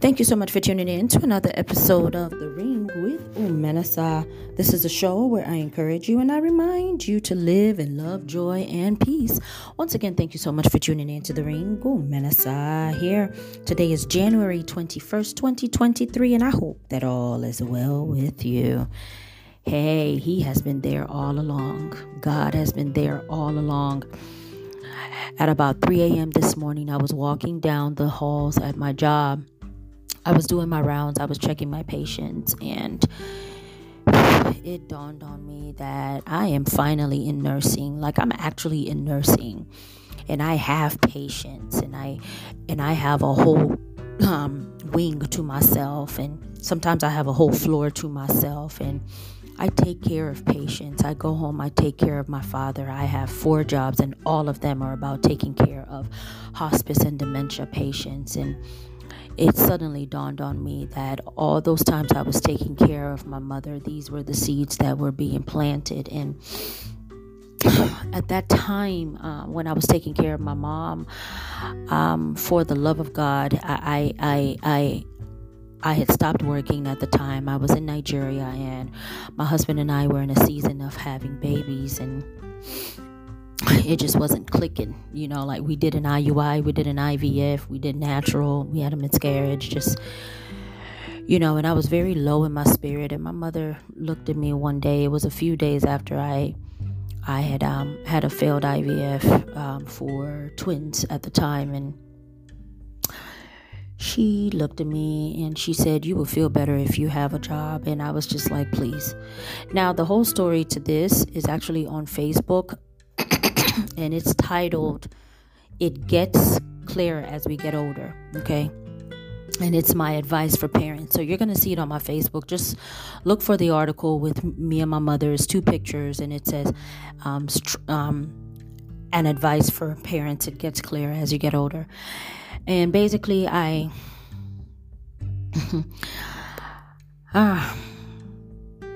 Thank you so much for tuning in to another episode of The Ring with Omenesa. This is a show where I encourage you and I remind you to live in love, joy, and peace. Once again, thank you so much for tuning in to The Ring. Omenesa here. Today is January 21st, 2023, and I hope that all is well with you. Hey, He has been there all along. God has been there all along. At about 3 a.m. this morning, I was walking down the halls at my job I was doing my rounds, I was checking my patients, and it dawned on me that I am finally in nursing. Like I'm actually in nursing, and I have patients, and I and I have a whole um, wing to myself, and sometimes I have a whole floor to myself, and I take care of patients. I go home, I take care of my father. I have four jobs, and all of them are about taking care of hospice and dementia patients. And it suddenly dawned on me that all those times I was taking care of my mother, these were the seeds that were being planted. And at that time, uh, when I was taking care of my mom, um, for the love of God, I, I, I, I had stopped working at the time. I was in Nigeria, and my husband and I were in a season of having babies, and it just wasn't clicking. You know, like we did an IUI, we did an IVF, we did natural, we had a miscarriage, just you know, and I was very low in my spirit. And my mother looked at me one day. It was a few days after I I had um, had a failed IVF um, for twins at the time, and she looked at me and she said, You will feel better if you have a job. And I was just like, Please. Now, the whole story to this is actually on Facebook and it's titled It Gets Clearer as We Get Older. Okay. And it's my advice for parents. So you're going to see it on my Facebook. Just look for the article with me and my mother's two pictures, and it says, um, um, an advice for parents. It gets clearer as you get older. And basically, I. ah,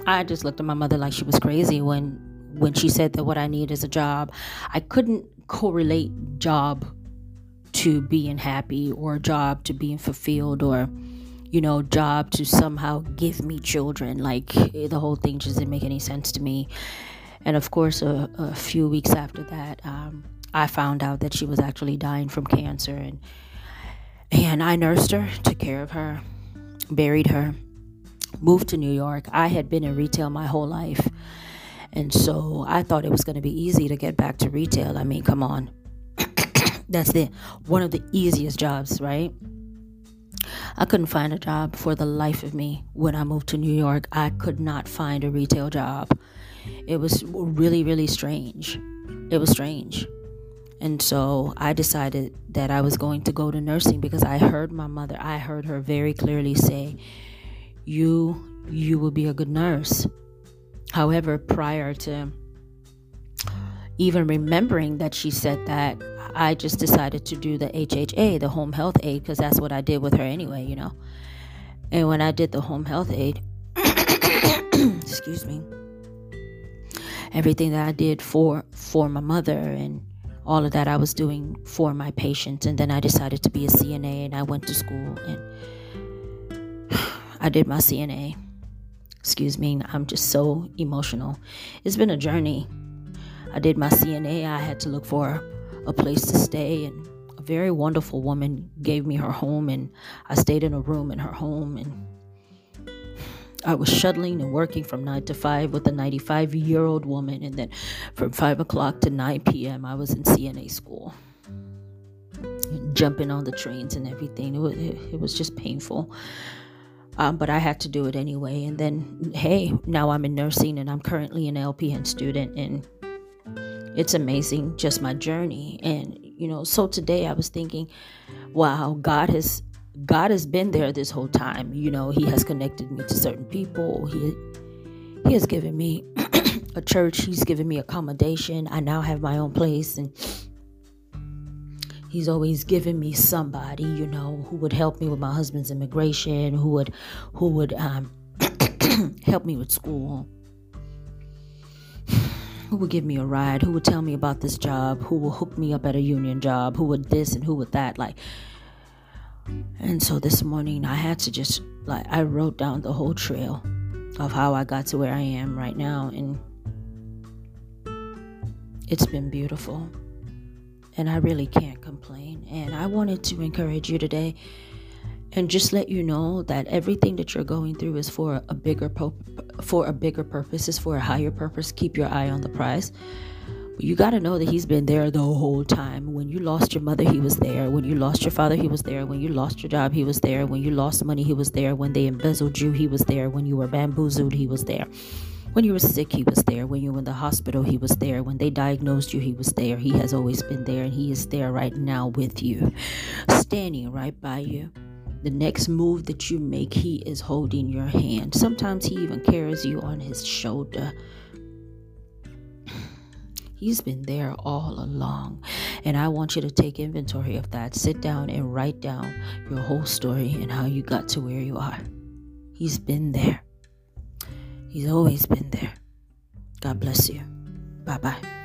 I just looked at my mother like she was crazy when when she said that what I need is a job, I couldn't correlate job to being happy or job to being fulfilled or you know job to somehow give me children. Like the whole thing just didn't make any sense to me. And of course a, a few weeks after that um, i found out that she was actually dying from cancer and and i nursed her took care of her buried her moved to new york. I had been in retail my whole life and so I thought it was going to be easy to get back to retail. I mean, come on. That's the one of the easiest jobs, right? I couldn't find a job for the life of me when I moved to New York. I could not find a retail job. It was really, really strange. It was strange. And so I decided that I was going to go to nursing because I heard my mother, I heard her very clearly say, "You you will be a good nurse." However, prior to even remembering that she said that, I just decided to do the HHA, the home health aide, because that's what I did with her anyway, you know. And when I did the home health aide, excuse me, everything that I did for for my mother and all of that I was doing for my patients. And then I decided to be a CNA, and I went to school and I did my CNA excuse me, I'm just so emotional. It's been a journey. I did my CNA, I had to look for a place to stay, and a very wonderful woman gave me her home, and I stayed in a room in her home, and I was shuttling and working from 9 to 5 with a 95 year old woman, and then from 5 o'clock to 9 p.m., I was in CNA school. Jumping on the trains and everything. It was, it, it was just painful. Um, but I had to do it anyway. And then, hey, now I'm in nursing and I'm currently an LPN student, and it's amazing just my journey. And you know, so today I was thinking, wow, God has God has been there this whole time. You know, He has connected me to certain people. He He has given me a church. He's given me accommodation. I now have my own place and he's always given me somebody, you know, who would help me with my husband's immigration, who would who would um, help me with school. Who would give me a ride? Who would tell me about this job? Who will hook me up at a union job? Who would this and who would that? Like, And so this morning I had to just like I wrote down the whole trail of how I got to where I am right now and it's been beautiful. And I really can't complain. And I wanted to encourage you today and just let you know that everything that you're going through is for a bigger po- for a bigger purpose, is for a higher purpose. Keep your eye on the prize. You got to know that he's been there the whole time. When you lost your mother, he was there. When you lost your father, he was there. When you lost your job, he was there. When you lost money, he was there. When they embezzled you, he was there. When you were bamboozled, he was there. When you were sick, he was there. When you were in the hospital, he was there. When they diagnosed you, he was there. He has always been there, and he is there right now with you, standing right by you. The next move that you make, he is holding your hand. Sometimes he even carries you on his shoulder. He's been there all along. And I want you to take inventory of that. Sit down and write down your whole story and how you got to where you are. He's been there. He's always been there. God bless you. Bye bye.